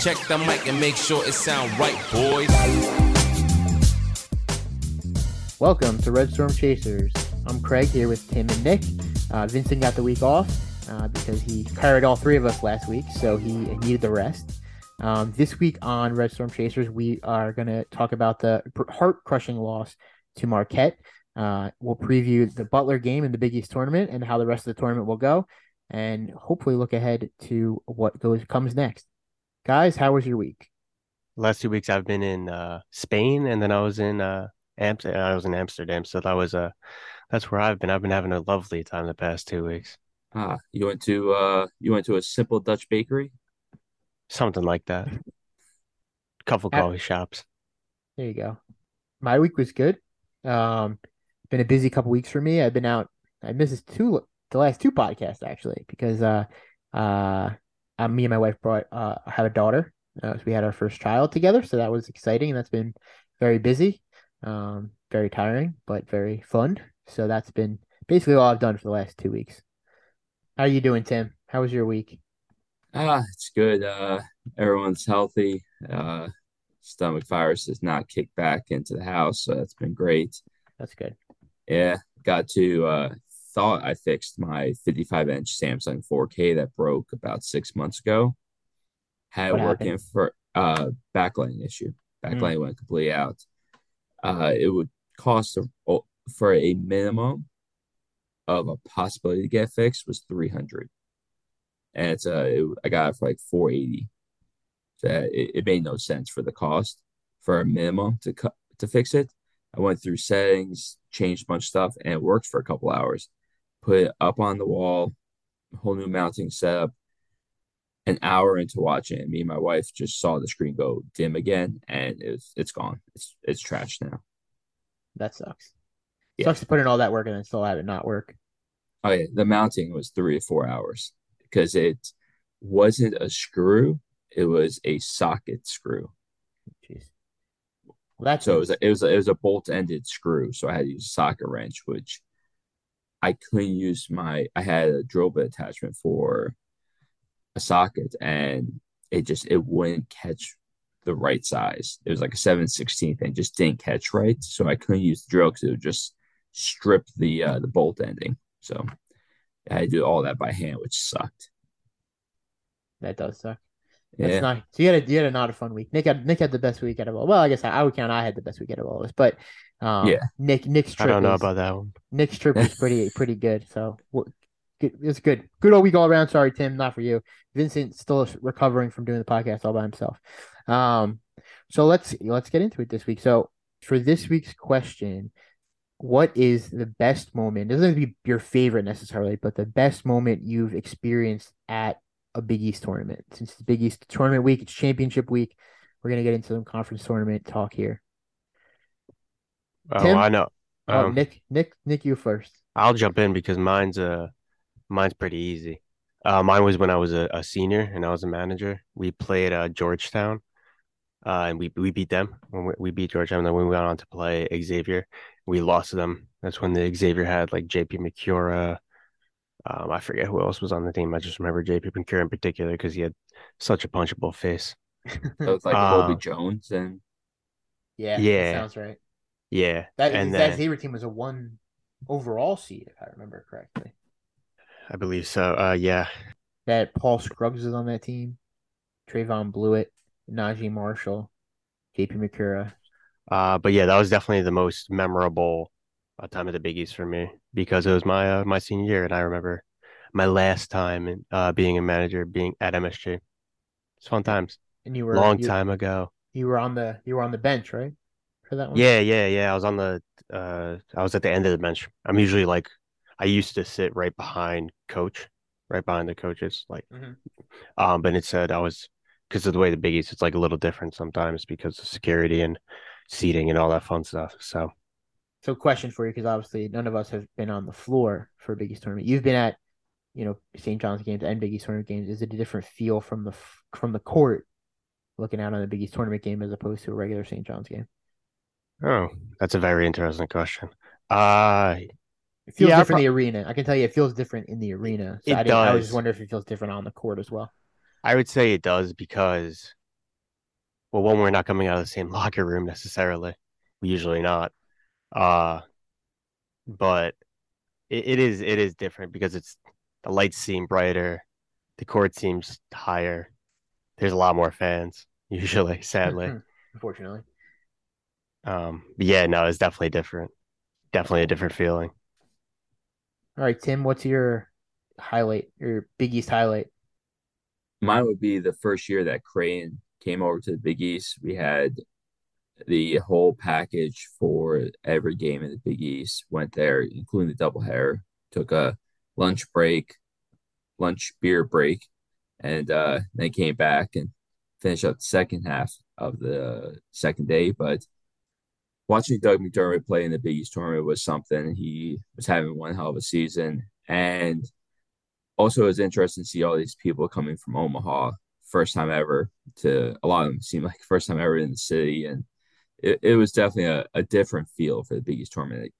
Check the mic and make sure it sound right, boys. Welcome to Red Storm Chasers. I'm Craig here with Tim and Nick. Uh, Vincent got the week off uh, because he carried all three of us last week, so he needed the rest. Um, this week on Red Storm Chasers, we are going to talk about the heart crushing loss to Marquette. Uh, we'll preview the Butler game in the Big East tournament and how the rest of the tournament will go, and hopefully look ahead to what goes comes next. Guys, how was your week? Last two weeks I've been in uh, Spain, and then I was in uh, Amsterdam. I was in Amsterdam, so that was uh, that's where I've been. I've been having a lovely time the past two weeks. Ah, you went to uh, you went to a simple Dutch bakery, something like that. A couple coffee shops. There you go. My week was good. Um, been a busy couple weeks for me. I've been out. I missed two the last two podcasts actually because uh uh, uh me and my wife brought uh have a daughter. Uh, so we had our first child together, so that was exciting and that's been very busy, um, very tiring but very fun. So that's been basically all I've done for the last two weeks. How are you doing, Tim? How was your week? Ah, it's good. Uh, everyone's healthy. Uh, stomach virus has not kicked back into the house, so that's been great. That's good. Yeah, got to uh thought I fixed my 55 inch Samsung 4K that broke about six months ago. Had what working happened? for uh backlighting issue. Backlight mm. went completely out. Uh, it would cost a, for a minimum of a possibility to get fixed was 300 and it's uh it, I got it for like 480 so it, it made no sense for the cost for a minimum to cut to fix it I went through settings, changed a bunch of stuff, and it worked for a couple hours. Put it up on the wall, whole new mounting setup. An hour into watching it, me and my wife just saw the screen go dim again, and it's it's gone. It's it's trash now. That sucks. Yeah. Sucks to put in all that work and then still have it not work. Oh yeah, the mounting was three to four hours because it wasn't a screw; it was a socket screw. Jeez. Well, that's so it was, a, it was a, it was a bolt ended screw, so I had to use a socket wrench, which I couldn't use my. I had a drill bit attachment for a socket, and it just it wouldn't catch the right size. It was like a seven sixteenth, and just didn't catch right, so I couldn't use the drill because it would just strip the uh, the bolt ending. So I had to do all that by hand, which sucked. That does suck. That's yeah. not so you had a you had a not a fun week. Nick had Nick had the best week out of all. Well, I guess I, I would count I had the best week out of all this, but um, yeah, Nick Nick's trip. I don't know was, about that one. Nick's trip was pretty pretty good. So it's good. Good all week all around. Sorry, Tim, not for you. Vincent still recovering from doing the podcast all by himself. Um, so let's let's get into it this week. So for this week's question, what is the best moment? It doesn't have to be your favorite necessarily, but the best moment you've experienced at a Big East tournament. Since it's Big East tournament week, it's championship week. We're gonna get into some conference tournament talk here. Oh, Tim? I know. Oh, um, Nick, Nick, Nick, you first. I'll jump in because mine's uh mine's pretty easy. Uh, mine was when I was a, a senior and I was a manager. We played uh, Georgetown, uh, and we we beat them. When we, we beat Georgetown, and then we went on to play Xavier. We lost to them. That's when the Xavier had like J.P. Macura, um, I forget who else was on the team. I just remember JP Pincure in particular because he had such a punchable face. so it's like uh, Colby Jones and yeah, yeah, sounds right. Yeah, that and that Xavier team was a one overall seed, if I remember correctly. I believe so. Uh, yeah. That Paul Scruggs is on that team. Trevon Bluiett, Naji Marshall, JP Macura. Uh, but yeah, that was definitely the most memorable a time at the Big East for me because it was my uh, my senior year, and I remember my last time in, uh, being a manager, being at MSG. It's fun times. And you were long you, time ago. You were on the you were on the bench, right? For that one. Yeah, yeah, yeah. I was on the uh, I was at the end of the bench. I'm usually like I used to sit right behind coach, right behind the coaches, like. Mm-hmm. Um, but it said I was because of the way the Big East, it's like a little different sometimes because of security and seating and all that fun stuff. So so question for you because obviously none of us have been on the floor for a Big East tournament. You've been at, you know, St. John's games and Big East tournament games. Is it a different feel from the from the court looking out on the Big East tournament game as opposed to a regular St. John's game? Oh, that's a very interesting question. Uh it feels yeah, different pro- in the arena. I can tell you it feels different in the arena. So it I, does. I was just wondering if it feels different on the court as well. I would say it does because well, one, we're not coming out of the same locker room necessarily. We usually not. Uh, but it, it is it is different because it's the lights seem brighter, the court seems higher. There's a lot more fans usually, sadly. Unfortunately. Um, but yeah, no, it's definitely different. Definitely a different feeling. All right, Tim, what's your highlight, your Big East highlight? Mine would be the first year that Creighton came over to the Big East. We had the whole package for every game in the Big East. Went there, including the doubleheader. Took a lunch break, lunch beer break, and uh, then came back and finished up the second half of the second day. But watching Doug McDermott play in the Big East tournament was something. He was having one hell of a season, and also it was interesting to see all these people coming from Omaha, first time ever. To a lot of them seemed like first time ever in the city, and it, it was definitely a, a different feel for the Big East tournament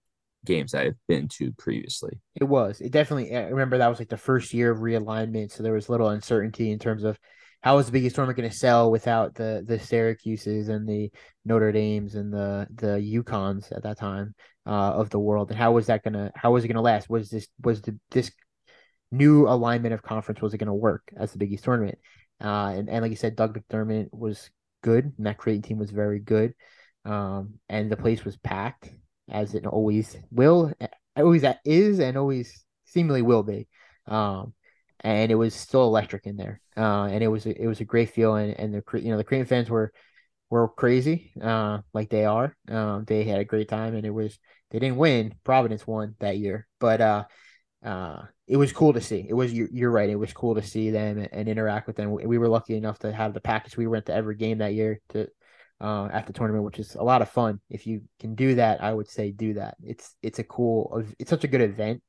games I've been to previously. It was. It definitely. I remember that was like the first year of realignment, so there was little uncertainty in terms of how was the Big East tournament going to sell without the the Syracuse's and the Notre Dames and the the UConns at that time uh, of the world, and how was that gonna how was it gonna last? Was this was the this new alignment of conference was it gonna work as the Big East tournament? Uh, and and like you said, Doug McDermott was good, and that Creighton team was very good, um, and the place was packed as it always will, always is, and always seemingly will be. Um, and it was still electric in there. Uh, and it was it was a great feeling, and the you know the Creighton fans were were crazy, uh, like they are. Um, they had a great time, and it was they didn't win. Providence won that year, but uh, uh, it was cool to see. It was you're, you're right. It was cool to see them and, and, interact with them. We were lucky enough to have the package. We went to every game that year to uh, at the tournament, which is a lot of fun. If you can do that, I would say do that. It's it's a cool. It's such a good event,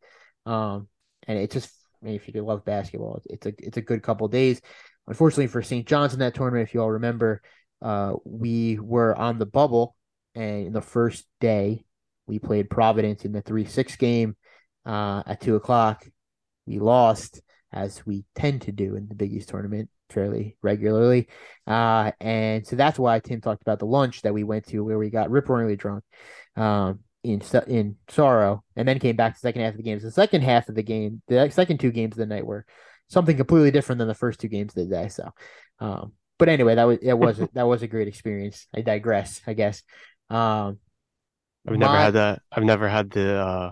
um, and it just I mean, if you love basketball, it's a it's a good couple days. Unfortunately for St. John's in that tournament, if you all remember, uh, we were on the bubble, and in the first day, we played Providence in the three six game uh, at two o'clock. We lost, as we tend to do in the Big East tournament fairly regularly, uh, and so that's why Tim talked about the lunch that we went to, where we got rip roaringly drunk. Um, in in sorrow, and then came back to the second half of the games. The second half of the game, the second two games of the night were something completely different than the first two games of the day. So, um, but anyway, that was it was that was a great experience. I digress, I guess. Um, I've never my, had that. I've never had the. Uh,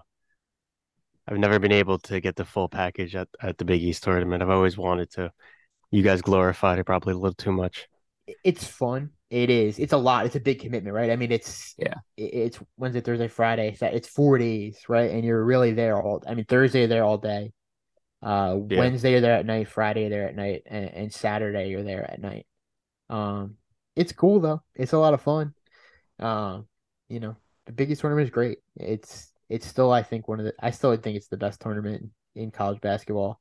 I've never been able to get the full package at at the Big East tournament. I've always wanted to. You guys glorified it probably a little too much. It's fun. It is. It's a lot. It's a big commitment, right? I mean, it's yeah. It's Wednesday, Thursday, Friday. It's four days, right? And you're really there all. I mean, Thursday there all day. Uh, yeah. Wednesday you're there at night. Friday there at night, and, and Saturday you're there at night. Um, it's cool though. It's a lot of fun. Um, you know, the Big East tournament is great. It's it's still I think one of the. I still think it's the best tournament in college basketball.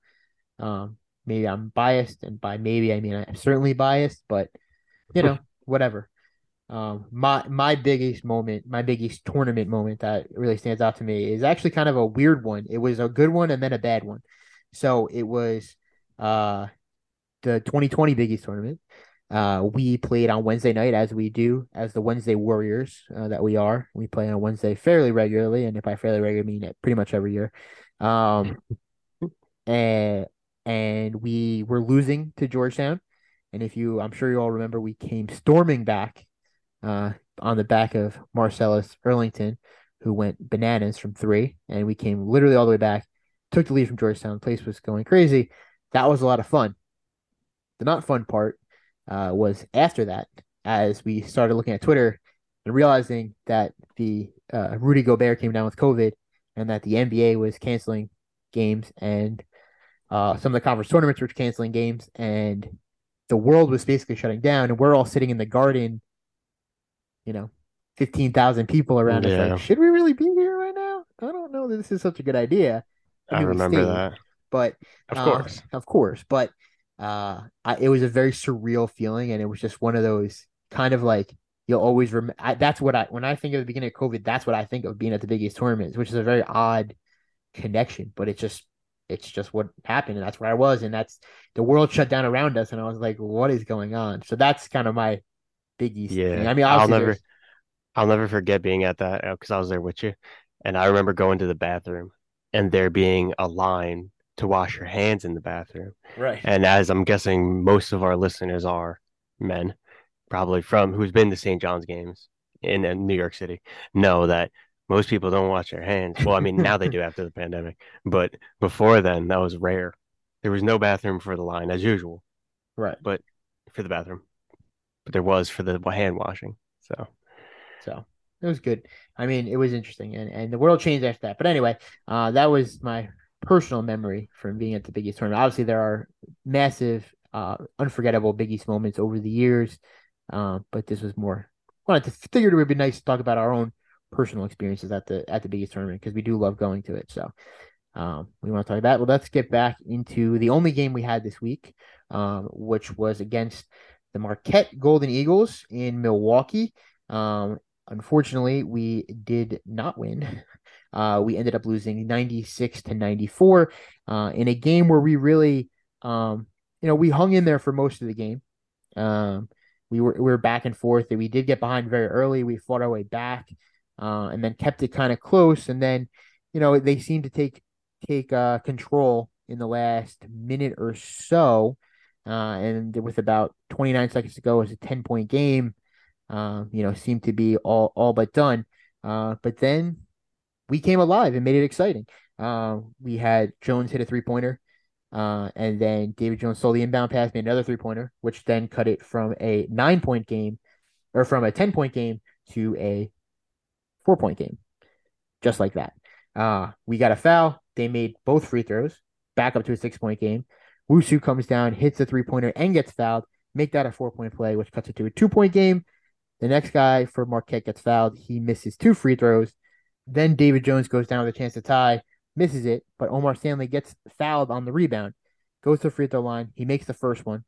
Um, maybe I'm biased, and by maybe I mean I'm certainly biased, but you know whatever. Um, my my biggest moment, my Big East tournament moment that really stands out to me is actually kind of a weird one. It was a good one and then a bad one. So it was uh the 2020 Big East tournament. Uh, we played on Wednesday night as we do as the Wednesday Warriors uh, that we are. We play on Wednesday fairly regularly, and if I fairly regularly, I mean it pretty much every year. Um, and and we were losing to Georgetown. And if you, I'm sure you all remember, we came storming back uh, on the back of Marcellus Earlington, who went bananas from three. And we came literally all the way back, took the lead from Georgetown. The place was going crazy. That was a lot of fun. The not fun part uh, was after that, as we started looking at Twitter and realizing that the uh, Rudy Gobert came down with COVID and that the NBA was canceling games and uh, some of the conference tournaments were canceling games and the world was basically shutting down and we're all sitting in the garden, you know, 15,000 people around yeah. us. Like, should we really be here right now? I don't know that this is such a good idea. I, I remember that. But of uh, course, of course, but uh, I, it was a very surreal feeling, and it was just one of those kind of like you'll always remember. That's what I when I think of the beginning of COVID, that's what I think of being at the Big East tournaments, which is a very odd connection, but it just it's just what happened and that's where I was and that's the world shut down around us and I was like what is going on so that's kind of my Big East. Yeah, thing. I mean, I'll never, there's- I'll never forget being at that uh, because I was there with you, and I remember going to the bathroom and there being a line to wash your hands in the bathroom. right. And as I'm guessing, most of our listeners are men, probably from who's been to St. John's games in, in New York City, know that most people don't wash their hands. Well, I mean, now they do after the pandemic, but before then, that was rare. There was no bathroom for the line as usual Right. But for the bathroom, but there was for the hand washing. So So it was good. I mean, it was interesting, and, and the world changed after that. But anyway, uh, that was my personal memory from being at the Big East tournament. Obviously, there are massive, uh, unforgettable Big East moments over the years, uh, but this was more. Wanted to figured it would be nice to talk about our own personal experiences at the at the Big East tournament because we do love going to it. So. Um, we want to talk about. Well, let's get back into the only game we had this week, um, which was against the Marquette Golden Eagles in Milwaukee. Um, unfortunately, we did not win. Uh, we ended up losing 96 to 94 uh, in a game where we really, um, you know, we hung in there for most of the game. Um, we were we were back and forth. We did get behind very early. We fought our way back, uh, and then kept it kind of close. And then, you know, they seemed to take take uh, control in the last minute or so. Uh, and with about 29 seconds to go, it was a 10 point game. Uh, you know, seemed to be all all but done. Uh, but then we came alive and made it exciting. Uh, we had Jones hit a three pointer, uh, and then David Jones stole the inbound pass, made another three pointer, which then cut it from a nine point game, or from a 10 point game to a four point game, just like that. Uh, we got a foul. They made both free throws, back up to a six point game. Wusu comes down, hits a three pointer, and gets fouled. Make that a four point play, which cuts it to a two point game. The next guy for Marquette gets fouled. He misses two free throws. Then David Jones goes down with a chance to tie, misses it, but Omar Stanley gets fouled on the rebound, goes to the free throw line. He makes the first one.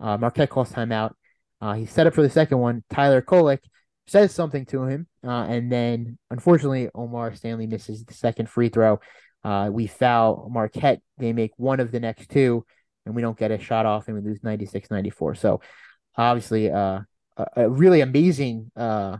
Uh, Marquette calls timeout. Uh, he's set up for the second one. Tyler Kolek says something to him, uh, and then unfortunately, Omar Stanley misses the second free throw. Uh, we foul Marquette. They make one of the next two, and we don't get a shot off, and we lose 96 94. So, obviously, uh, a, a really amazing, uh,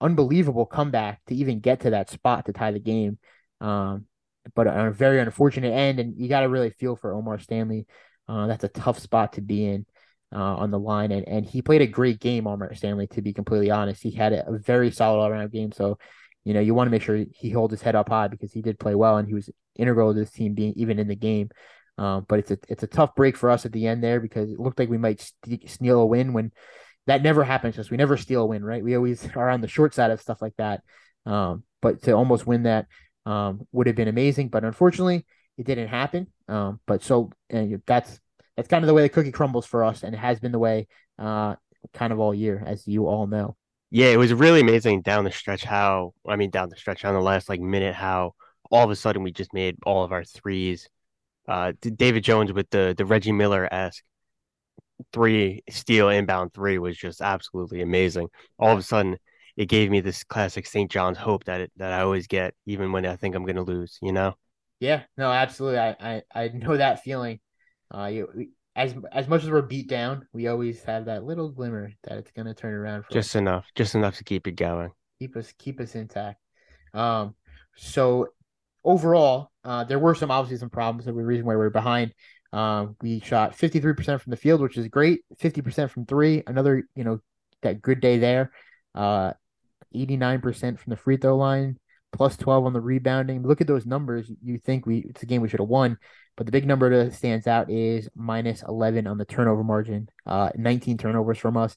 unbelievable comeback to even get to that spot to tie the game. Um, but a very unfortunate end, and you got to really feel for Omar Stanley. Uh, that's a tough spot to be in uh, on the line, and and he played a great game, Omar Stanley. To be completely honest, he had a, very solid all around game. So, you know, you want to make sure he holds his head up high because he did play well, and he was integral to this team being even in the game. Um, but it's a it's a tough break for us at the end there because it looked like we might st- steal a win when that never happens to us. We never steal a win, right? We always are on the short side of stuff like that. Um, but to almost win that um, would have been amazing, but unfortunately, it didn't happen. Um, but so and that's that's kind of the way the cookie crumbles for us, and it has been the way uh, kind of all year, as you all know. Yeah, it was really amazing down the stretch how I mean down the stretch on the last like minute how all of a sudden we just made all of our threes. Uh, David Jones with the the Reggie Miller esque three steal inbound three was just absolutely amazing. All of a sudden, it gave me this classic St. John's hope that it, that I always get, even when I think I'm going to lose. You know? Yeah, no, absolutely. I I, I know that feeling. Uh, you, we, as as much as we're beat down, we always have that little glimmer that it's going to turn around. For just us. enough, just enough to keep it going. Keep us keep us intact. Um, so overall, uh, there were some obviously some problems. That were the reason why we are behind. Um, we shot 53% from the field, which is great. 50% from three, another, you know, that good day there. Uh, 89% from the free throw line, plus 12 on the rebounding. Look at those numbers. You think we it's a game we should have won, but the big number that stands out is minus 11 on the turnover margin. Uh, 19 turnovers from us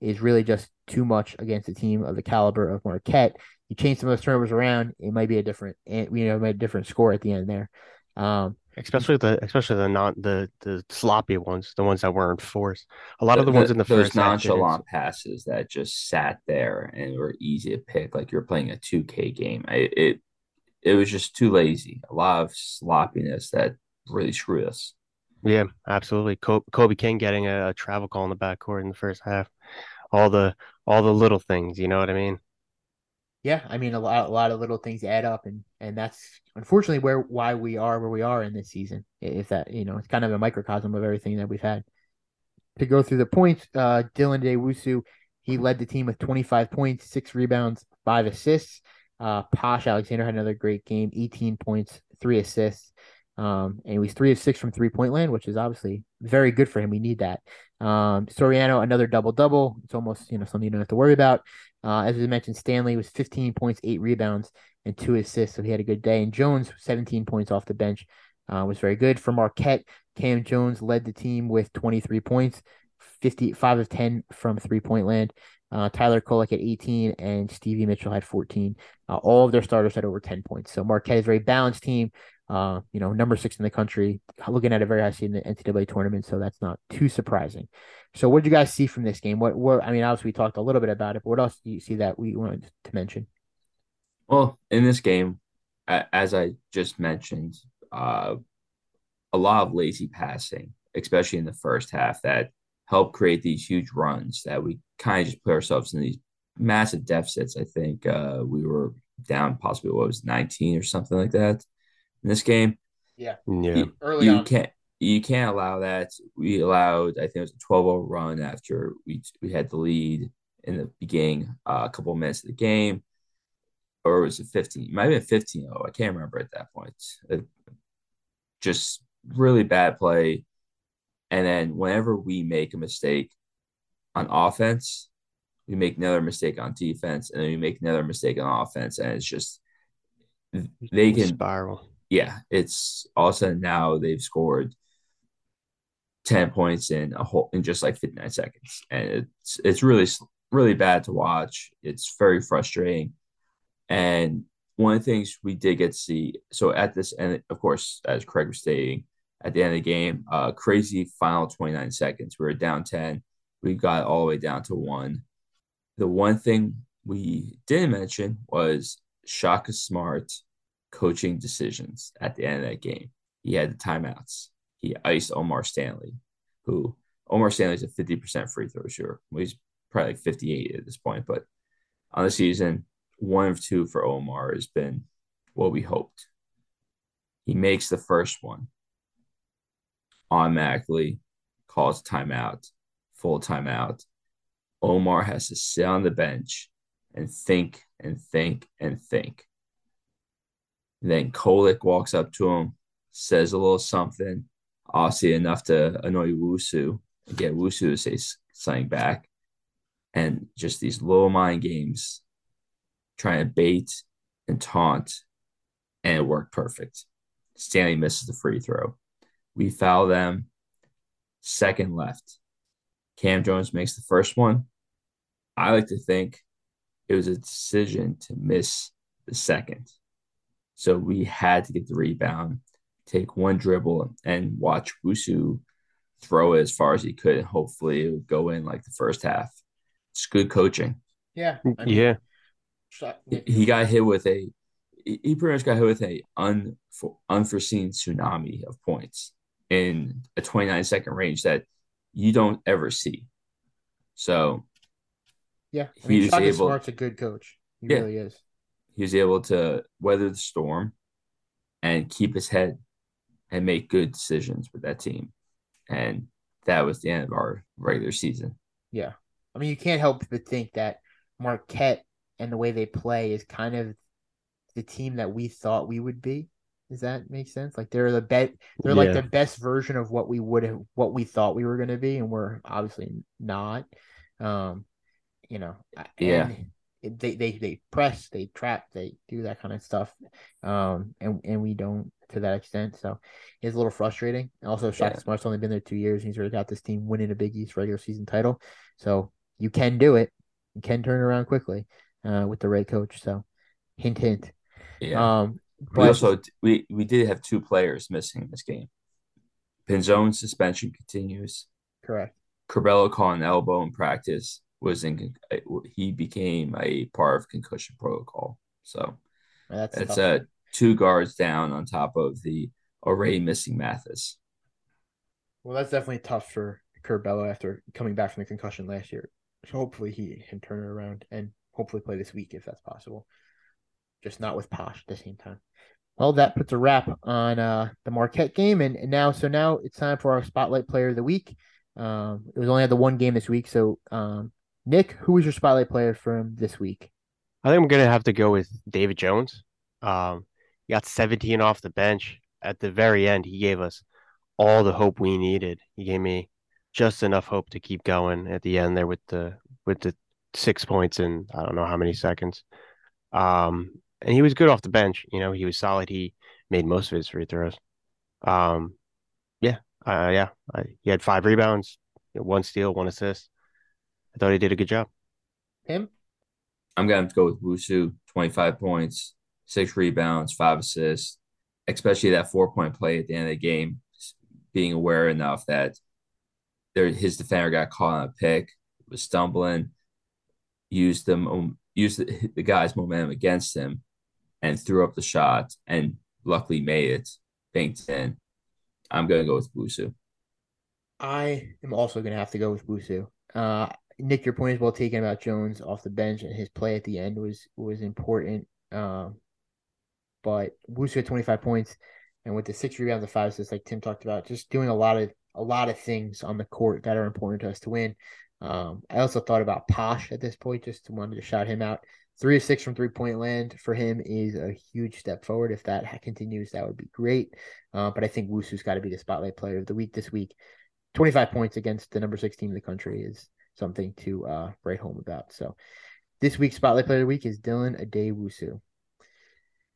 is really just too much against a team of the caliber of Marquette. You change some of those turnovers around, it might be a different, you know, a different score at the end there. Um, especially the especially the not the the sloppy ones, the ones that weren't forced. A lot of the, the ones in the those first nonchalant passes that just sat there and were easy to pick, like you're playing a 2K game. I, it it was just too lazy. A lot of sloppiness that really screwed us. Yeah, absolutely. Kobe King getting a, a travel call in the backcourt in the first half. All the all the little things, you know what I mean? yeah, I mean a lot a lot of little things add up and and that's unfortunately where why we are where we are in this season. If that you know, it's kind of a microcosm of everything that we've had. To go through the points, uh Dylan Addae-Wusu, He led the team with 25 points, six rebounds, five assists. Uh, Posh Alexander had another great game, 18 points, three assists. Um, and he was three of six from three point land, which is obviously very good for him. We need that. Um, Soriano, another double double. It's almost you know something you don't have to worry about. Uh, as we mentioned, Stanley was 15 points, eight rebounds, and two assists, so he had a good day. And Jones, 17 points off the bench, uh, was very good for Marquette. Kam Jones led the team with 23 points, 55 of 10 from three point land. Uh, Tyler Kolek at 18 and Stevie Mitchell had 14. Uh, all of their starters had over 10 points. So Marquette is a very balanced team. Uh, you know, number six in the country, looking at a very high seed in the NCAA tournament. So that's not too surprising. So what did you guys see from this game? What, what, I mean, obviously we talked a little bit about it, but what else do you see that we wanted to mention? Well, in this game, as I just mentioned, uh, a lot of lazy passing, especially in the first half, that helped create these huge runs that we kind of just put ourselves in these massive deficits. I think uh, we were down possibly what was 19 or something like that in this game. Yeah. Yeah. You, Early you on. can't you can't allow that. We allowed I think it was a 12-0 run after we we had the lead in the beginning uh, a couple of minutes of the game. Or was it 15? It might have been 15 0. I can't remember at that point. It, just really bad play. And then whenever we make a mistake on offense, we make another mistake on defense, and then we make another mistake on offense, and it's just they can spiral. Yeah, it's all of a sudden now they've scored ten points in a whole in just like fifty nine seconds, and it's it's really really bad to watch. It's very frustrating, and one of the things we did get to see so at this end, of course as Craig was stating at the end of the game, uh, crazy final 29 seconds. We were down 10. We got all the way down to one. The one thing we didn't mention was Shaka Smart coaching decisions at the end of that game. He had the timeouts. He iced Omar Stanley, who Omar Stanley's a 50% free throw shooter. Well, he's probably like 58 at this point, but on the season, one of two for Omar has been what we hoped. He makes the first one automatically calls timeout, full timeout. Omar has to sit on the bench and think and think and think. And then Kolek walks up to him, says a little something, obviously enough to annoy Wusu and get Wusu to say something back. And just these little mind games trying to bait and taunt, and it worked perfect. Stanley misses the free throw. We foul them. Second left. Kam Jones makes the first one. I like to think it was a decision to miss the second. So we had to get the rebound, take one dribble, and watch Wusu throw it as far as he could. And hopefully it would go in like the first half. It's good coaching. Yeah. I mean, yeah. He got hit with a he pretty much got hit with a un, unforeseen tsunami of points in a 29 second range that you don't ever see. So yeah, I mean, Shaka able, Smart's a good coach. He yeah, really is. He was able to weather the storm and keep his head and make good decisions with that team. And that was the end of our regular season. Yeah. I mean, you can't help but think that Marquette and the way they play is kind of the team that we thought we would be. Does that make sense? Like they're the best, they're yeah. like the best version of what we would have what we thought we were gonna be, and we're obviously not. Um, you know, yeah. They, they they press, they trap, they do that kind of stuff. Um, and and we don't to that extent. So it's a little frustrating. Also, Shaka yeah. Smart's only been there two years. and he's already got this team winning a Big East regular season title. So you can do it. You can turn around quickly uh, with the right coach. So hint, hint. Yeah. Um, but, we also we we did have two players missing this game. Pinzon suspension continues. Correct. Curbelo caught an elbow in practice. Was in he became a part of concussion protocol. So that's it's a uh, two guards down on top of the already missing Mathis. Well, that's definitely tough for Curbelo after coming back from the concussion last year. So hopefully he can turn it around and hopefully play this week if that's possible just not with Posh at the same time. Well, that puts a wrap on uh, the Marquette game, and, and, now so now it's time for our spotlight player of the week. Um, it was only had the one game this week, so um, Nick, who was your spotlight player from this week? I think I'm gonna have to go with David Jones. Um, he got 17 off the bench at the very end. He gave us all the hope we needed. He gave me just enough hope to keep going at the end there with the with the six points in I don't know how many seconds. Um, and he was good off the bench. You know, he was solid. He made most of his free throws. Um, yeah, uh, yeah. I, he had five rebounds, one steal, one assist. I thought he did a good job. Him? I'm gonna go with Wusu, 25 points, six rebounds, five assists, especially that four point play at the end of the game, being aware enough that there his defender got caught on a pick, was stumbling, used them used the, the guy's momentum against him, and threw up the shot, and luckily made it, banked in. I'm gonna go with Wusu. I am also gonna have to go with Wusu. Uh, Nick, your point is well taken about Jones off the bench and his play at the end was was important. Um, but Wusu had 25 points, and with the six rebounds and five assists, like Tim talked about, just doing a lot of a lot of things on the court that are important to us to win. Um, I also thought about Posh at this point, just wanted to shout him out. Three of six from three point land for him is a huge step forward. If that continues, that would be great. Uh, but I think Wusu's got to be the spotlight player of the week this week. 25 points against the number six team in the country is something to uh, write home about. So this week's spotlight player of the week is Dylan Addae-Wusu.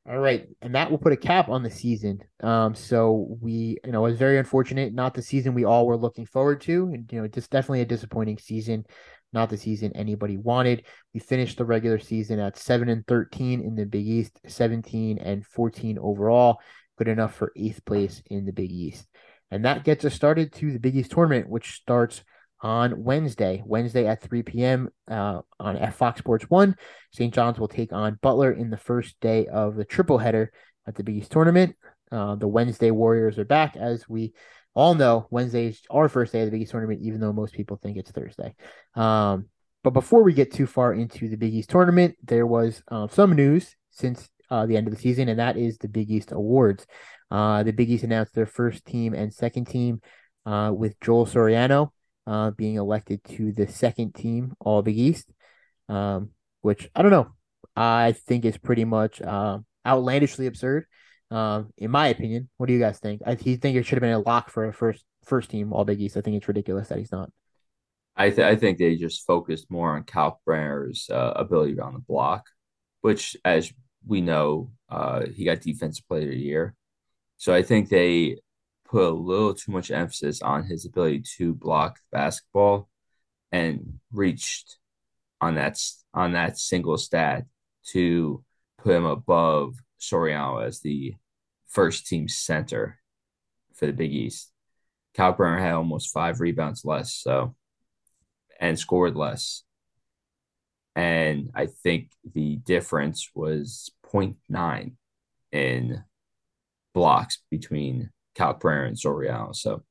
All right, and that will put a cap on the season. Um, so we, you know, it was very unfortunate, not the season we all were looking forward to, and you know, just definitely a disappointing season, not the season anybody wanted. We finished the regular season at seven and thirteen in the Big East, seventeen and fourteen overall, good enough for eighth place in the Big East, and that gets us started to the Big East tournament, which starts on Wednesday, Wednesday at 3 p.m. Uh, on F Fox Sports One. St. John's will take on Butler in the first day of the triple header at the Big East tournament. Uh, the Wednesday Warriors are back, as we all know. Wednesday is our first day of the Big East tournament, even though most people think it's Thursday. Um, but before we get too far into the Big East tournament, there was uh, some news since uh, the end of the season, and that is the Big East Awards. Uh, the Big East announced their first team and second team uh, with Joel Soriano uh, being elected to the second team All Big East, um, which I don't know. I think is pretty much uh, outlandishly absurd, um, in my opinion. What do you guys think? I think it should have been a lock for a first first team All Big East. I think it's ridiculous that he's not. I th- I think they just focused more on Kalkbrenner's uh, ability around the block, which, as we know, uh, he got Defensive Player of the Year. So I think they put a little too much emphasis on his ability to block basketball and reached on that on that single stat to put him above Soriano as the first team center for the Big East. Kalkbrenner had almost five rebounds less, so and scored less. And I think the difference was 0.9 in blocks between Kalkbrenner and Soriano. So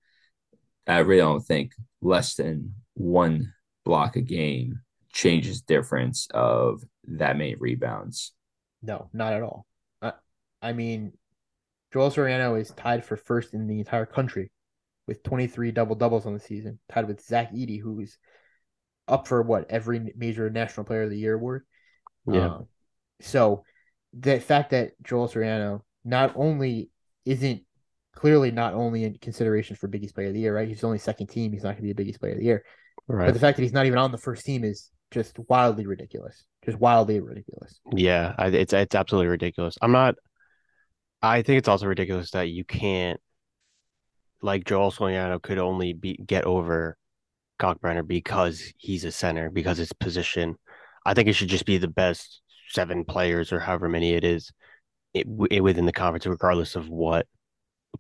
I really don't think less than one block a game changes difference of that many rebounds. No, not at all. I, I mean, Joel Soriano is tied for first in the entire country with 23 double doubles on the season, tied with Zach Edey, who's up for what every major National Player of the Year award. Yeah. Um, so the fact that Joel Soriano not only isn't clearly not only in consideration for Big East Player of the Year, right? He's only second team. He's not going to be a Big East Player of the Year. Right. But the fact that he's not even on the first team is just wildly ridiculous. Just wildly ridiculous. Yeah, it's it's absolutely ridiculous. I'm not. I think it's also ridiculous that you can't, like Joel Soriano could only be get over Kalkbrenner because he's a center because it's position. I think it should just be the best seven players or however many it is it, it, within the conference, regardless of what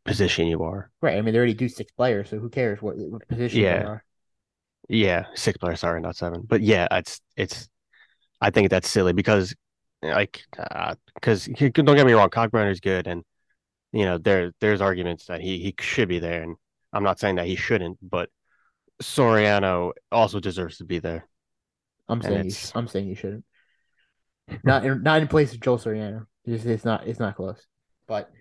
position you are. Right. I mean, they already do six players, so who cares what, what position yeah. you are? Yeah, six players. Sorry, not seven. But yeah, it's it's. I think that's silly because, like, because uh, don't get me wrong, Cockburn is good, and you know there there's arguments that he he should be there, and I'm not saying that he shouldn't, but Soriano also deserves to be there. I'm saying he, I'm saying he shouldn't. Not in, not in place of Joel Soriano. It's, it's not it's not close. But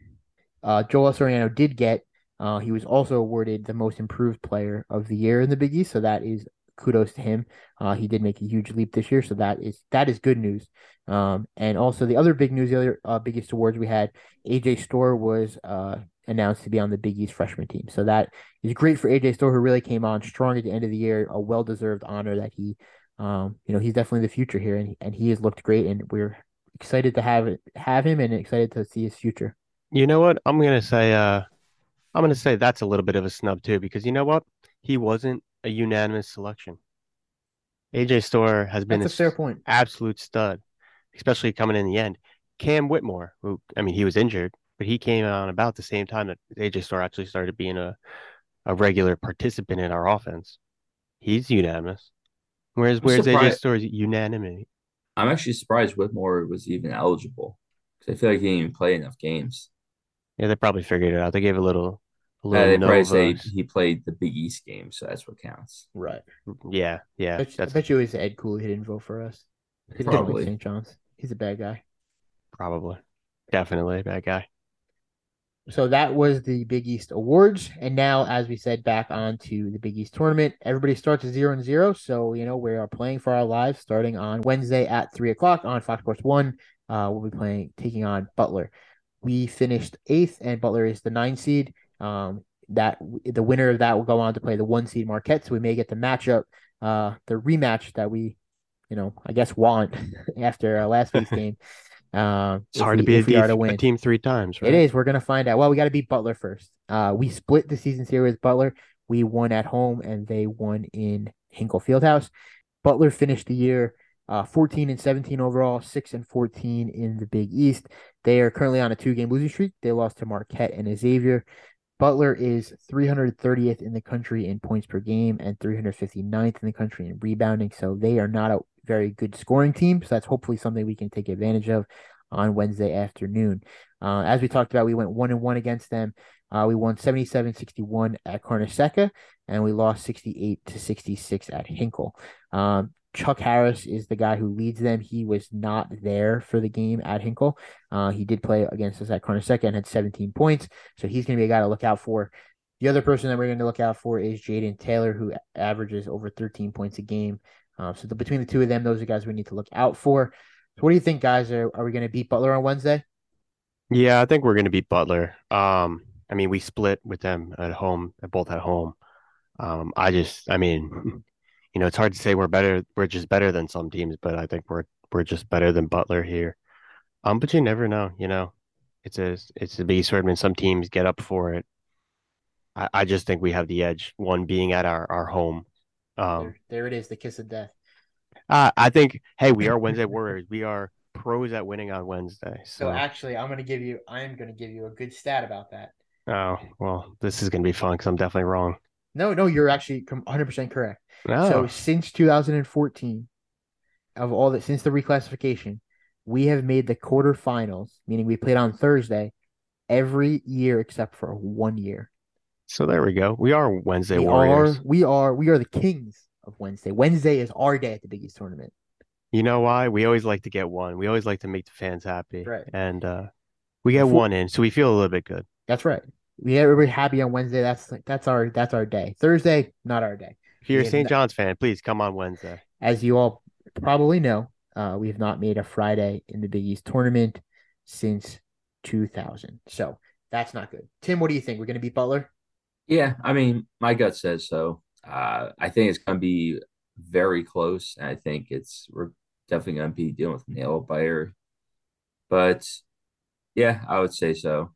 uh, Joel Soriano did get. Uh, he was also awarded the most improved player of the year in the Big East, so that is kudos to him. Uh, he did make a huge leap this year, so that is that is good news. Um, and also the other big news, the other uh, Big East awards we had, AJ Storr was uh, announced to be on the Big East freshman team. So that is great for AJ Storr, who really came on strong at the end of the year. A well deserved honor that he, um, you know, he's definitely the future here, and and he has looked great, and we're excited to have have him, and excited to see his future. You know what? I'm gonna say, uh, I'm gonna say that's a little bit of a snub too, because you know what? He wasn't a unanimous selection. AJ Storr has been That's a fair point. absolute stud, especially coming in the end. Cam Whitmore, who I mean, he was injured, but he came on about the same time that AJ Storr actually started being a a regular participant in our offense. He's unanimous. Whereas where's AJ surprised- Storr's unanimity? I'm actually surprised Whitmore was even eligible because I feel like he didn't even play enough games. Yeah, they probably figured it out. They gave a little a Uh, little they probably say he played the Big East game, so that's what counts. Right. Yeah, yeah. I bet, you- I That's bet you it was Ed Cooley who didn't vote for us. He didn't Probably. St. John's. He's a bad guy. probably definitely a bad guy. So that was the Big East Awards. And now, as we said, back on to the Big East tournament. Everybody starts at zero and zero. So, you know, we are playing for our lives starting on Wednesday at three o'clock on Fox Sports One. Uh, we'll be playing, taking on Butler. We finished eighth, and Butler is the nine seed. Um, that the winner of that will go on to play the one seed Marquette. So we may get the matchup, uh, the rematch that we, you know, I guess want after uh, last week's game. Um, It's hard we- to be a, to a team three times, right? It is. We're gonna find out. Well, we got to beat Butler first. Uh, we split the season series with Butler. We won at home, and they won in Hinkle Fieldhouse. Butler finished the year uh, 14 and 17 overall, six and 14 in the Big East. They are currently on a two-game losing streak. They lost to Marquette and Xavier. Butler is 330th in the country in points per game and 359th in the country in rebounding. So they are not a very good scoring team. So that's hopefully something we can take advantage of on Wednesday afternoon. Uh, as we talked about, we went one and one against them. Uh, we won 77 61 at Carnesecca, and we lost 68 to 66 at Hinkle. Um, Chuck Harris is the guy who leads them. He was not there for the game at Hinkle. Uh, he did play against us at Carnesecca and had 17 points, so he's going to be a guy to look out for. The other person that we're going to look out for is Jaden Taylor, who averages over 13 points a game. Uh, so the, between the two of them, those are guys we need to look out for. So what do you think, guys? Are, are we going to beat Butler on Wednesday? Yeah, I think we're gonna beat Butler. Um, I mean, we split with them at home, both at home. Um, I just, I mean, you know, it's hard to say we're better. We're just better than some teams, but I think we're we're just better than Butler here. Um, but you never know. You know, it's a it's a big tournament. Some teams get up for it. I, I just think we have the edge. One being at our our home. Um, there, there it is, the kiss of death. I I think, hey, we are Wednesday Warriors. We are pros at winning on Wednesday. So So, actually, I'm going to give you, I am going to give you a good stat about that. oh well, this is gonna be fun because I'm definitely wrong. No, no, you're actually 100% correct. No. So since 2014, of all that, since the reclassification, we have made the quarterfinals, meaning we played on Thursday every year except for one year. So there we go. We are Wednesday we Warriors. are, we are, we are the kings of Wednesday. Wednesday is our day at the Big East tournament. You know why? We always like to get one. We always like to make the fans happy. Right. And uh we get Before- one in, so we feel a little bit good. That's right. We get everybody happy on Wednesday. That's that's our that's our day. Thursday, not our day. If you're a St. no- John's fan, please come on Wednesday. As you all probably know, uh, we have not made a Friday in the Big East tournament since 2000. So that's not good. Tim, what do you think? We're going to beat Butler? Yeah, I mean, my gut says so. Uh, I think it's going to be very close. And I think it's we're definitely going to be dealing with a nail biter. But yeah, I would say so.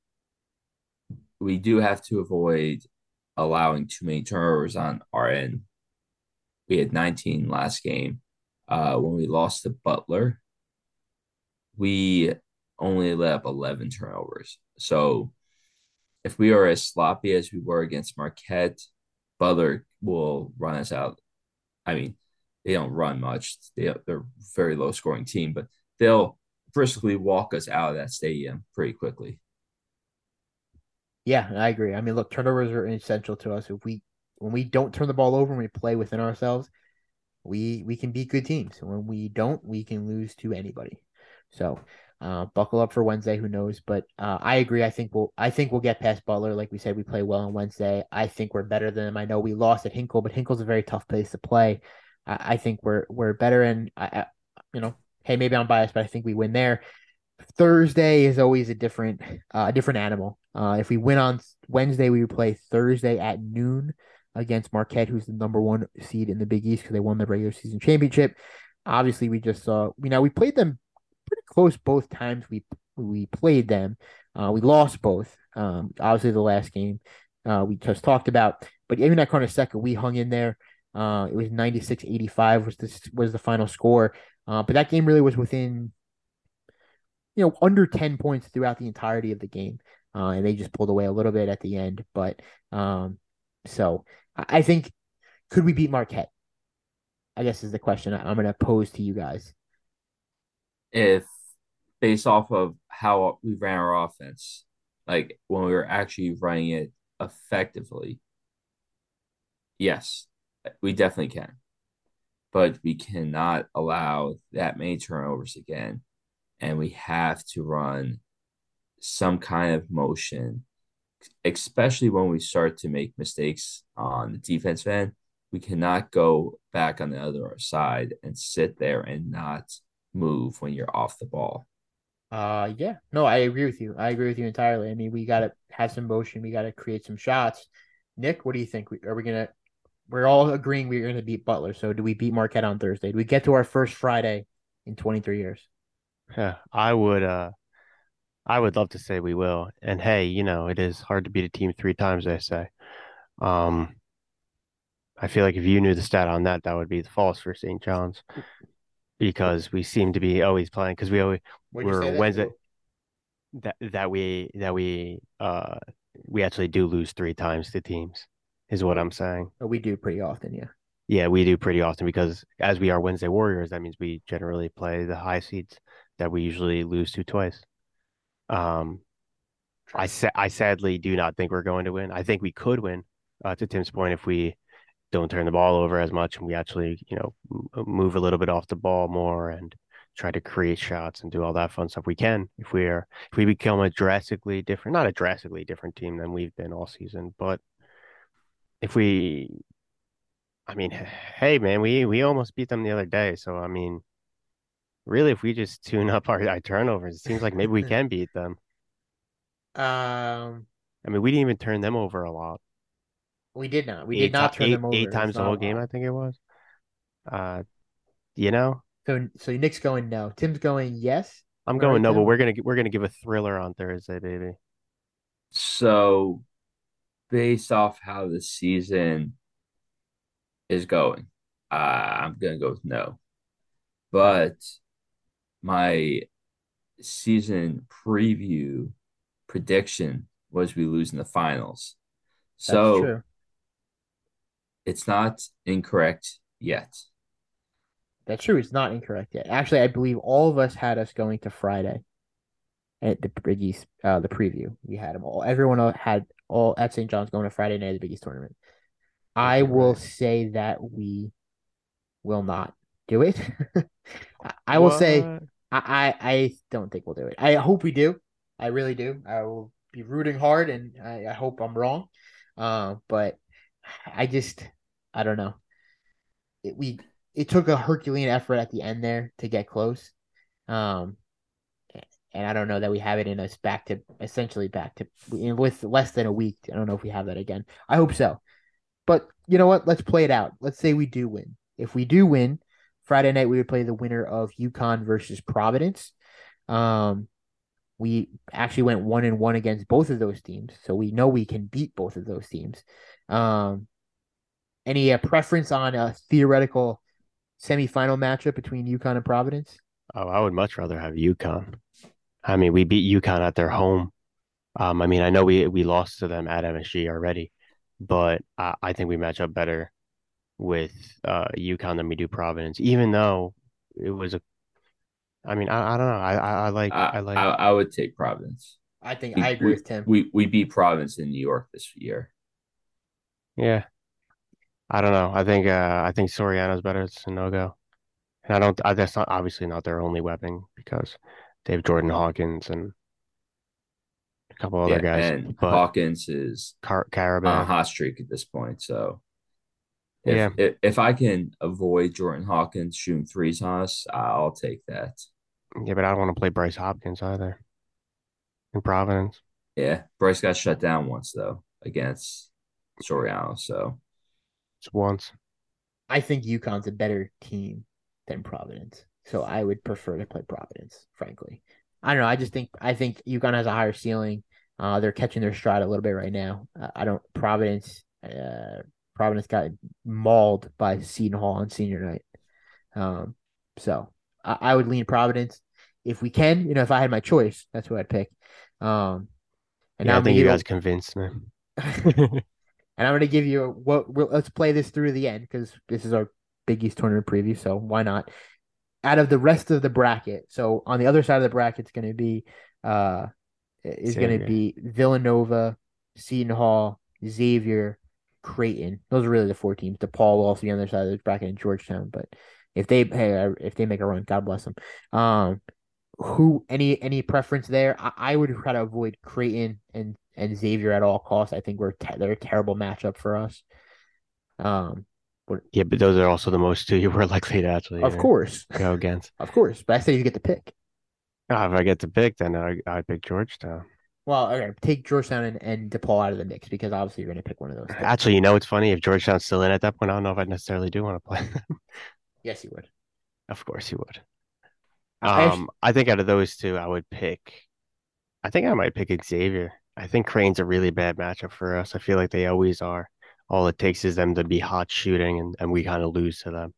We do have to avoid allowing too many turnovers on our end. We had 19 last game. Uh, when we lost to Butler, we only let up 11 turnovers. So if we are as sloppy as we were against Marquette, Butler will run us out. I mean, they don't run much. They, they're a very low scoring team, but they'll briskly walk us out of that stadium pretty quickly. Yeah, I agree. I mean, look, turnovers are essential to us. If we when we don't turn the ball over and we play within ourselves, we we can beat good teams. When we don't, we can lose to anybody. So uh, buckle up for Wednesday. Who knows? But uh, I agree. I think we'll. I think we'll get past Butler. Like we said, we play well on Wednesday. I think we're better than them. I know we lost at Hinkle, but Hinkle's a very tough place to play. I, I think we're we're better, and I, I, you know, hey, maybe I'm biased, but I think we win there. Thursday is always a different uh, a different animal. Uh, if we win on Wednesday, we would play Thursday at noon against Marquette, who's the number one seed in the Big East because they won the regular season championship. Obviously, we just saw you know we played them pretty close both times we we played them. Uh, we lost both. Um, obviously, the last game uh, we just talked about, but even at Carnesecca, we hung in there. Uh, it was 96-85 was the was the final score. Uh, but that game really was within you know, under 10 points throughout the entirety of the game. Uh, and they just pulled away a little bit at the end. But um, so I think could we beat Marquette? I guess is the question I'm going to pose to you guys. If based off of how we ran our offense, like when we were actually running it effectively, yes, we definitely can. But we cannot allow that many turnovers again and we have to run some kind of motion, especially when we start to make mistakes on the defense end. We cannot go back on the other side and sit there and not move when you're off the ball. Uh, yeah, no, I agree with you. I agree with you entirely. I mean, we got to have some motion. We got to create some shots. Nick, what do you think? Are we gonna? We're all agreeing we're gonna beat Butler. So, do we beat Marquette on Thursday? Do we get to our first Friday in 23 years? Yeah, I would uh I would love to say we will. And hey, you know, it is hard to beat a team three times, they say. Um I feel like if you knew the stat on that, that would be false for St. John's because we seem to be always playing because we always we're Wednesday that that we that we uh we actually do lose three times to teams is what I'm saying. We do pretty often, yeah. Yeah, we do pretty often because as we are Wednesday Warriors, that means we generally play the high seeds that we usually lose to twice. Um, I sa- I sadly do not think we're going to win. I think we could win. Uh, to Tim's point, if we don't turn the ball over as much and we actually, you know, move a little bit off the ball more and try to create shots and do all that fun stuff, we can. If we are, if we become a drastically different, not a drastically different team than we've been all season, but if we, I mean, hey man, we we almost beat them the other day. So I mean, really, if we just tune up our, our turnovers, it seems like maybe we can beat them. Um, I mean, we didn't even turn them over a lot. We did not. We eight, did not turn eight, them over. Eight times the whole game, I think it was. Uh, you know. So, so Nick's going no. Tim's going yes. I'm going right, no, Tim? but we're gonna we're gonna give a thriller on Thursday, baby. So, based off how the season is going, uh, I'm gonna go with no. But my season preview prediction was we lose in the finals. So it's not incorrect yet. That's true. It's not incorrect yet. Actually, I believe all of us had us going to Friday at the Big East, uh, the preview. We had them all. Everyone had all at St. John's going to Friday night of the Big East tournament. I will say that we will not do it. I will what? say I, I don't think we'll do it. I hope we do. I really do. I will be rooting hard, and I, I hope I'm wrong. Uh, but I just I don't know. It, we it took a Herculean effort at the end there to get close. Um, and I don't know that we have it in us back to essentially back to with less than a week. I don't know if we have that again. I hope so. But you know what? Let's play it out. Let's say we do win. If we do win, Friday night we would play the winner of UConn versus Providence. Um, we actually went one and one against both of those teams, so we know we can beat both of those teams. Um, any uh, preference on a theoretical semifinal matchup between UConn and Providence? Oh, I would much rather have UConn. I mean, we beat UConn at their home. Um, I mean, I know we we lost to them at MSG already, but I, I think we match up better with uh UConn than we do Providence, even though it was a. I mean, I, I don't know. I I, I like I, I like. I, I, would take Providence. I think we, I agree we, with Tim. We we beat Providence in New York this year. Yeah, I don't know. I think uh I think Soriano's better. It's a no go. And I don't. I, that's not obviously not their only weapon because they have Jordan Hawkins and a couple other Yeah, guys. and but Hawkins is Car- on a hot streak at this point. So if, Yeah. if if I can avoid Jordan Hawkins shooting threes on us, I'll take that. yeah, but I don't want to play Bryce Hopkins either in Providence. Yeah, Bryce got shut down once though against Soriano. So Just once. I think UConn's a better team than Providence, so I would prefer to play Providence. Frankly, I don't know. I just think I think UConn has a higher ceiling. Uh, they're catching their stride a little bit right now. Uh, I don't Providence. Uh, Providence got mauled by Seton Hall on senior night. Um, so I, I would lean Providence if we can. You know, if I had my choice, that's who I'd pick. Um, and yeah, I think you guys convinced me. and I'm going to give you what. We'll, let's play this through the end because this is our Big East tournament preview. So why not? Out of the rest of the bracket, so on the other side of the bracket, it's going to be uh, is going to be Villanova, Seton Hall, Xavier, Creighton. Those are really the four teams. DePaul will also be on the other side of the bracket in Georgetown, but if they hey if they make a run, God bless them. Um, who any any preference there? I, I would try to avoid Creighton and and Xavier at all costs. I think we're te- they're a terrible matchup for us. Um, Yeah, but those are also the most two you were likely to actually of uh, course, go against. of course, but I say you get to pick. Ah, if I get to pick, then I I pick Georgetown. Well, okay, take Georgetown and, and DePaul out of the mix because obviously you're going to pick one of those. two. Actually, you know what's funny? If Georgetown's still in at that point, I don't know if I necessarily do want to play them. Yes, you would. Of course you would. I Um, I think out of those two, I would pick. I think I might pick Xavier. I think Creighton's a really bad matchup for us. I feel like they always are. All it takes is them to be hot shooting, and, and we kind of lose to them.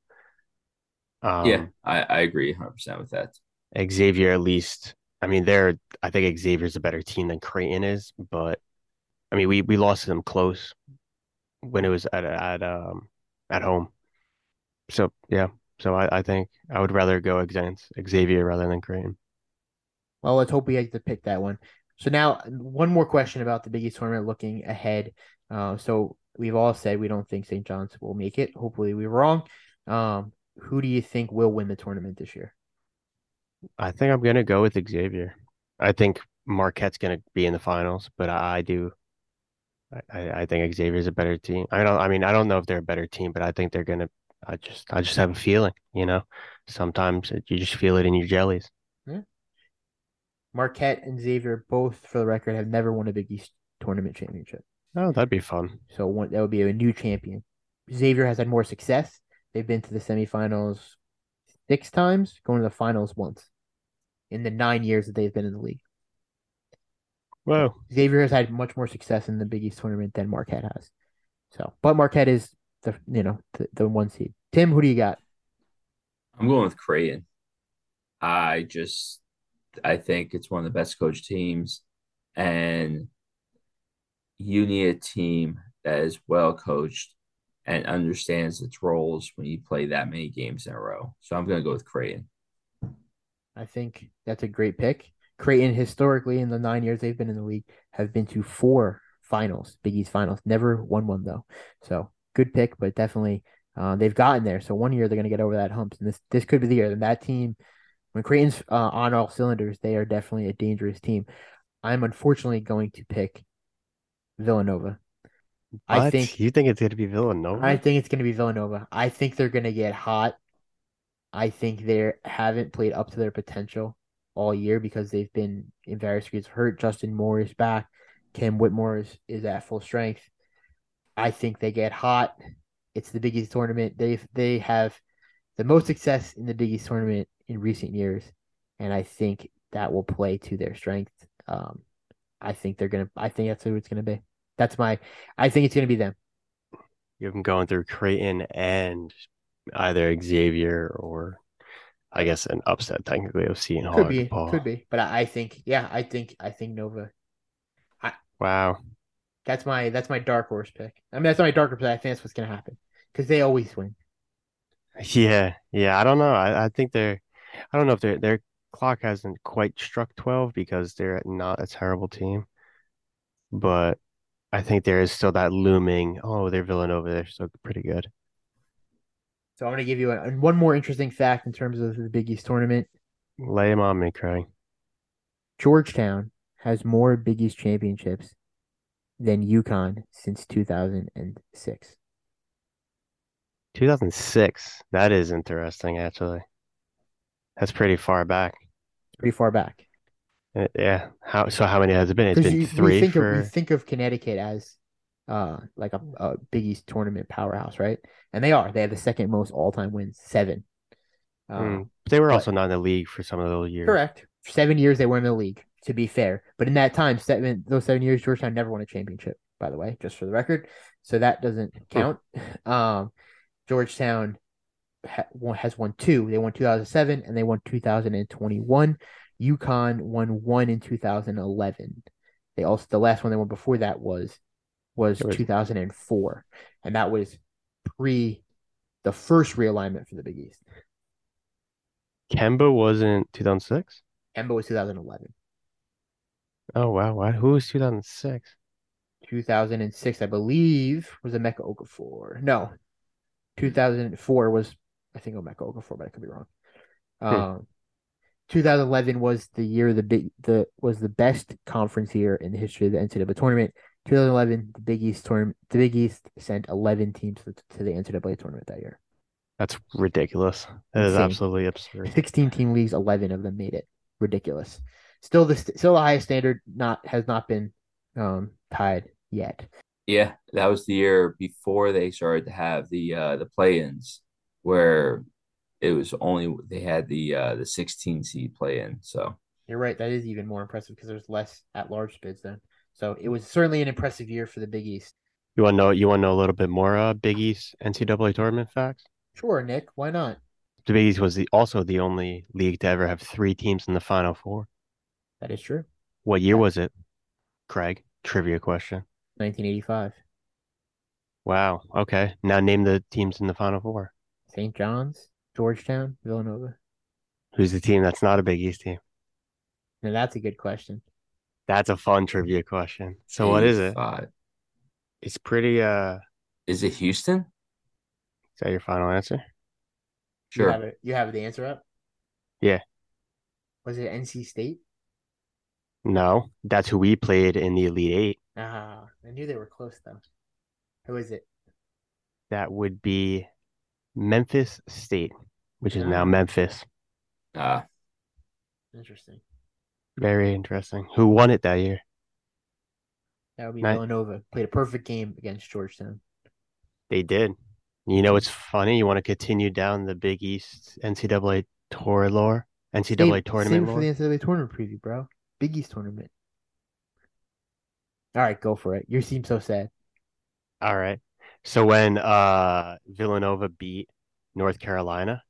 Um, yeah, I, I agree 100 percent with that. Xavier at least. I mean, they're. I think Xavier's a better team than Creighton is, but I mean, we we lost them close when it was at at um at home. So yeah, so I I think I would rather go Xavier rather than Creighton. Well, let's hope we get to pick that one. So now, one more question about the Big East tournament looking ahead. Uh, so we've all said we don't think St. John's will make it. Hopefully, we're wrong. Um, who do you think will win the tournament this year? I think I'm gonna go with Xavier. I think Marquette's gonna be in the finals, but I, I do. I, I think Xavier's a better team. I don't. I mean, I don't know if they're a better team, but I think they're gonna. I just, I just have a feeling. You know, sometimes it- you just feel it in your jellies. Marquette and Xavier, both for the record, have never won a Big East tournament championship. Oh, that'd be fun. So one, that would be a new champion. Xavier has had more success. They've been to the semifinals six times, going to the finals once in the nine years that they've been in the league. Wow. Xavier has had much more success in the Big East tournament than Marquette has. So, but Marquette is the you know the, the one seed. Tim, who do you got? I'm going with Creighton. I just I think it's one of the best coach teams, and you need a team that is well coached and understands its roles when you play that many games in a row. So I'm going to go with Creighton. I think that's a great pick. Creighton historically in the nine years they've been in the league have been to four finals, Big East finals. Never won one though. So good pick, but definitely uh, they've gotten there. So one year they're going to get over that hump, and this this could be the year. And that team, when Creighton's uh, on all cylinders, they are definitely a dangerous team. I'm unfortunately going to pick Villanova. I think you think it's gonna be Villanova? I think it's going to be Villanova. I think they're going to get hot. I think they haven't played up to their potential all year because they've been in various degrees hurt. Justin Moore is back. Cam Whitmore is, is at full strength. I think they get hot. It's the Big East tournament. They they have the most success in the Big East tournament in recent years, and I think that will play to their strength. Um, I think they're gonna. I think that's who it's gonna be. That's my. I think it's gonna be them. You have them going through Creighton and either Xavier or I guess an upset technically of Seton Hall Could be, DePaul. could be, but I, I think, yeah, I think, I think Nova. Wow. That's my that's my dark horse pick. I mean, that's not my dark horse pick. I think that's what's gonna happen because they always win. Yeah, yeah. I don't know. I, I think they're I don't know if their their clock hasn't quite struck 12 because they're not a terrible team. But I think there is still that looming, oh, they're Villanova, they're still pretty good. So I'm going to give you a, one more interesting fact in terms of the Big East tournament. Lay him on me, Craig. Georgetown has more Big East championships than UConn since 2006. 2006. That is interesting, actually. That's pretty far back. Pretty far back. Uh, yeah. How so? How many has it been? It's been you, three. think for... of, you think of Connecticut as uh like a, a Big East tournament powerhouse, right? And they are. They have the second most all time wins, seven. Uh, mm. They were but, also not in the league for some of those years. Correct. For seven years they were in the league. To be fair, but in that time, seven those seven years, Georgetown never won a championship. By the way, just for the record, so that doesn't count. um, Georgetown ha- has won two. They won 2007 and they won 2021. UConn won one in 2011. They also the last one they won before that was was, was 2004, and that was pre the first realignment for the Big East. Kemba wasn't 2006. Kemba was 2011. Oh wow! Why? Who was 2006? 2006, I believe, was Emeka Okafor. No, 2004 was I think Emeka Okafor, but I could be wrong. Hmm. Um, 2011 was the year the big the was the best conference year in the history of the NCAA tournament. 2011, the Big East tournament, the Big East sent 11 teams to, to the NCAA tournament that year. That's ridiculous. That Insane. is absolutely absurd. 16 team leagues, 11 of them made it. Ridiculous. Still, the still the highest standard not has not been um, tied yet. Yeah, that was the year before they started to have the uh, the play-ins, where it was only they had the uh, the 16 seed play-in. So you're right. That is even more impressive because there's less at large bids then. So it was certainly an impressive year for the Big East. You want to know? You want to know a little bit more uh, Big East NCAA tournament facts? Sure, Nick. Why not? The Big East was the, also the only league to ever have three teams in the Final Four. That is true. What year yeah. was it, Craig? Trivia question. 1985. Wow. Okay. Now name the teams in the Final Four. St. John's, Georgetown, Villanova. Who's the team that's not a Big East team? Now that's a good question. That's a fun trivia question. So what is it? It's pretty uh Is it Houston? Is that your final answer? Sure. You have, it, you have the answer up? Yeah. Was it NC State? No, that's who we played in the Elite Eight. Ah, I knew they were close though. Who is it? That would be Memphis State, which is now ah. Memphis. Ah, interesting. Very interesting. Who won it that year? That would be Not... Villanova. Played a perfect game against Georgetown. They did. You know what's funny? You want to continue down the Big East NCAA tour lore, NCAA same, tournament same for the NCAA tournament preview, bro. Big East tournament. All right, go for it. You seem so sad. All right. So when uh Villanova beat North Carolina,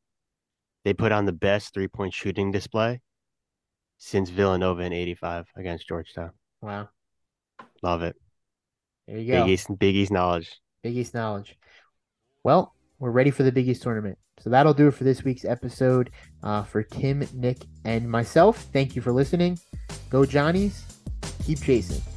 they put on the best three point shooting display since Villanova in '85 against Georgetown. Wow. Love it. There you go. Big East, Big East knowledge. Big East knowledge. Well, we're ready for the Big East tournament. So that'll do it for this week's episode. Uh, for Tim, Nick, and myself, thank you for listening. Go Johnnies. Keep chasing.